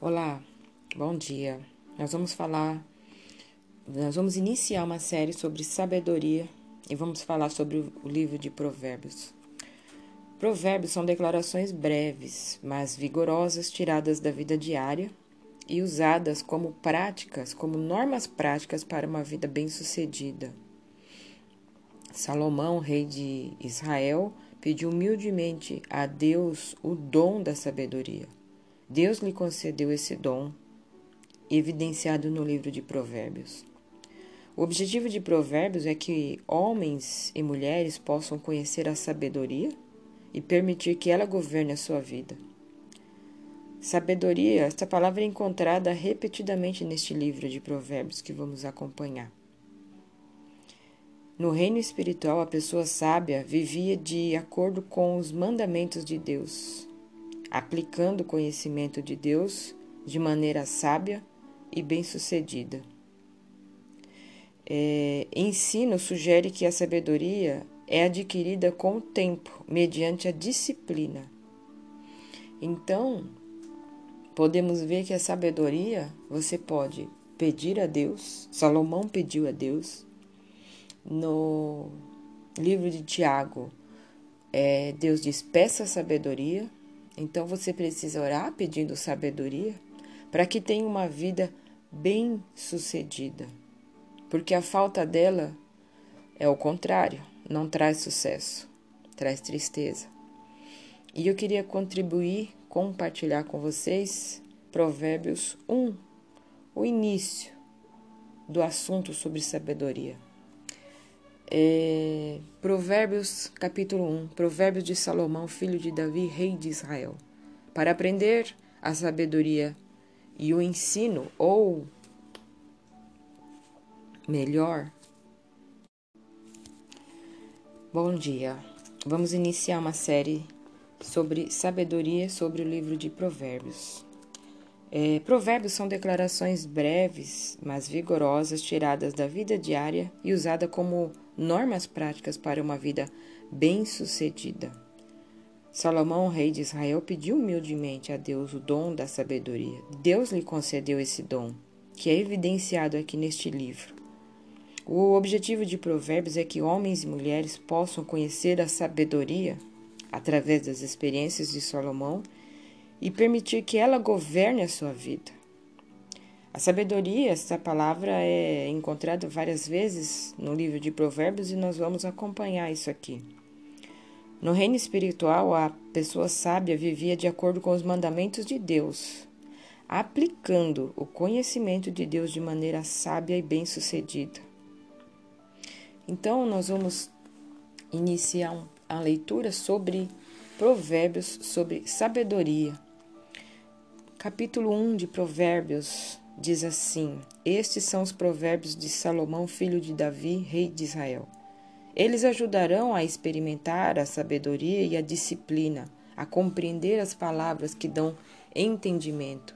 Olá, bom dia. Nós vamos falar, nós vamos iniciar uma série sobre sabedoria e vamos falar sobre o livro de Provérbios. Provérbios são declarações breves, mas vigorosas, tiradas da vida diária e usadas como práticas, como normas práticas para uma vida bem-sucedida. Salomão, rei de Israel, pediu humildemente a Deus o dom da sabedoria. Deus lhe concedeu esse dom, evidenciado no livro de Provérbios. O objetivo de Provérbios é que homens e mulheres possam conhecer a sabedoria e permitir que ela governe a sua vida. Sabedoria, esta palavra é encontrada repetidamente neste livro de Provérbios que vamos acompanhar. No reino espiritual, a pessoa sábia vivia de acordo com os mandamentos de Deus aplicando o conhecimento de Deus de maneira sábia e bem-sucedida. É, ensino sugere que a sabedoria é adquirida com o tempo, mediante a disciplina. Então, podemos ver que a sabedoria você pode pedir a Deus, Salomão pediu a Deus. No livro de Tiago, é, Deus diz: peça sabedoria então você precisa orar pedindo sabedoria para que tenha uma vida bem sucedida, porque a falta dela é o contrário, não traz sucesso, traz tristeza. E eu queria contribuir, compartilhar com vocês Provérbios 1, o início do assunto sobre sabedoria. É, Provérbios, capítulo 1, Provérbios de Salomão, filho de Davi, rei de Israel. Para aprender a sabedoria e o ensino, ou melhor, bom dia. Vamos iniciar uma série sobre sabedoria sobre o livro de Provérbios. É, provérbios são declarações breves, mas vigorosas, tiradas da vida diária e usadas como normas práticas para uma vida bem-sucedida. Salomão, rei de Israel, pediu humildemente a Deus o dom da sabedoria. Deus lhe concedeu esse dom, que é evidenciado aqui neste livro. O objetivo de Provérbios é que homens e mulheres possam conhecer a sabedoria através das experiências de Salomão e permitir que ela governe a sua vida. A sabedoria, essa palavra é encontrada várias vezes no livro de Provérbios e nós vamos acompanhar isso aqui. No reino espiritual, a pessoa sábia vivia de acordo com os mandamentos de Deus, aplicando o conhecimento de Deus de maneira sábia e bem-sucedida. Então, nós vamos iniciar a leitura sobre Provérbios, sobre sabedoria. Capítulo 1 de Provérbios diz assim: Estes são os provérbios de Salomão, filho de Davi, rei de Israel. Eles ajudarão a experimentar a sabedoria e a disciplina, a compreender as palavras que dão entendimento,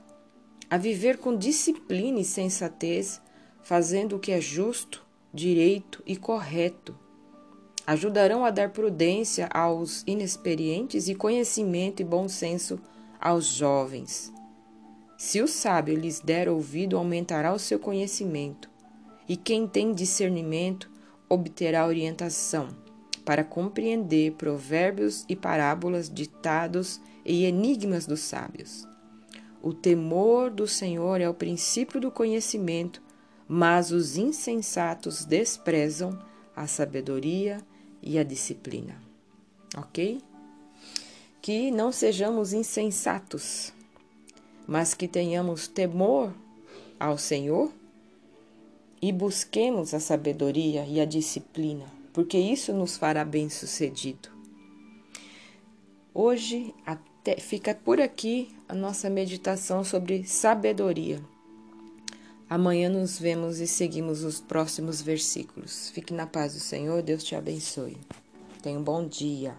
a viver com disciplina e sensatez, fazendo o que é justo, direito e correto. Ajudarão a dar prudência aos inexperientes e conhecimento e bom senso aos jovens. Se o sábio lhes der ouvido, aumentará o seu conhecimento, e quem tem discernimento obterá orientação para compreender provérbios e parábolas, ditados e enigmas dos sábios. O temor do Senhor é o princípio do conhecimento, mas os insensatos desprezam a sabedoria e a disciplina. Ok? Que não sejamos insensatos mas que tenhamos temor ao Senhor e busquemos a sabedoria e a disciplina, porque isso nos fará bem-sucedido. Hoje até fica por aqui a nossa meditação sobre sabedoria. Amanhã nos vemos e seguimos os próximos versículos. Fique na paz do Senhor, Deus te abençoe. Tenha um bom dia.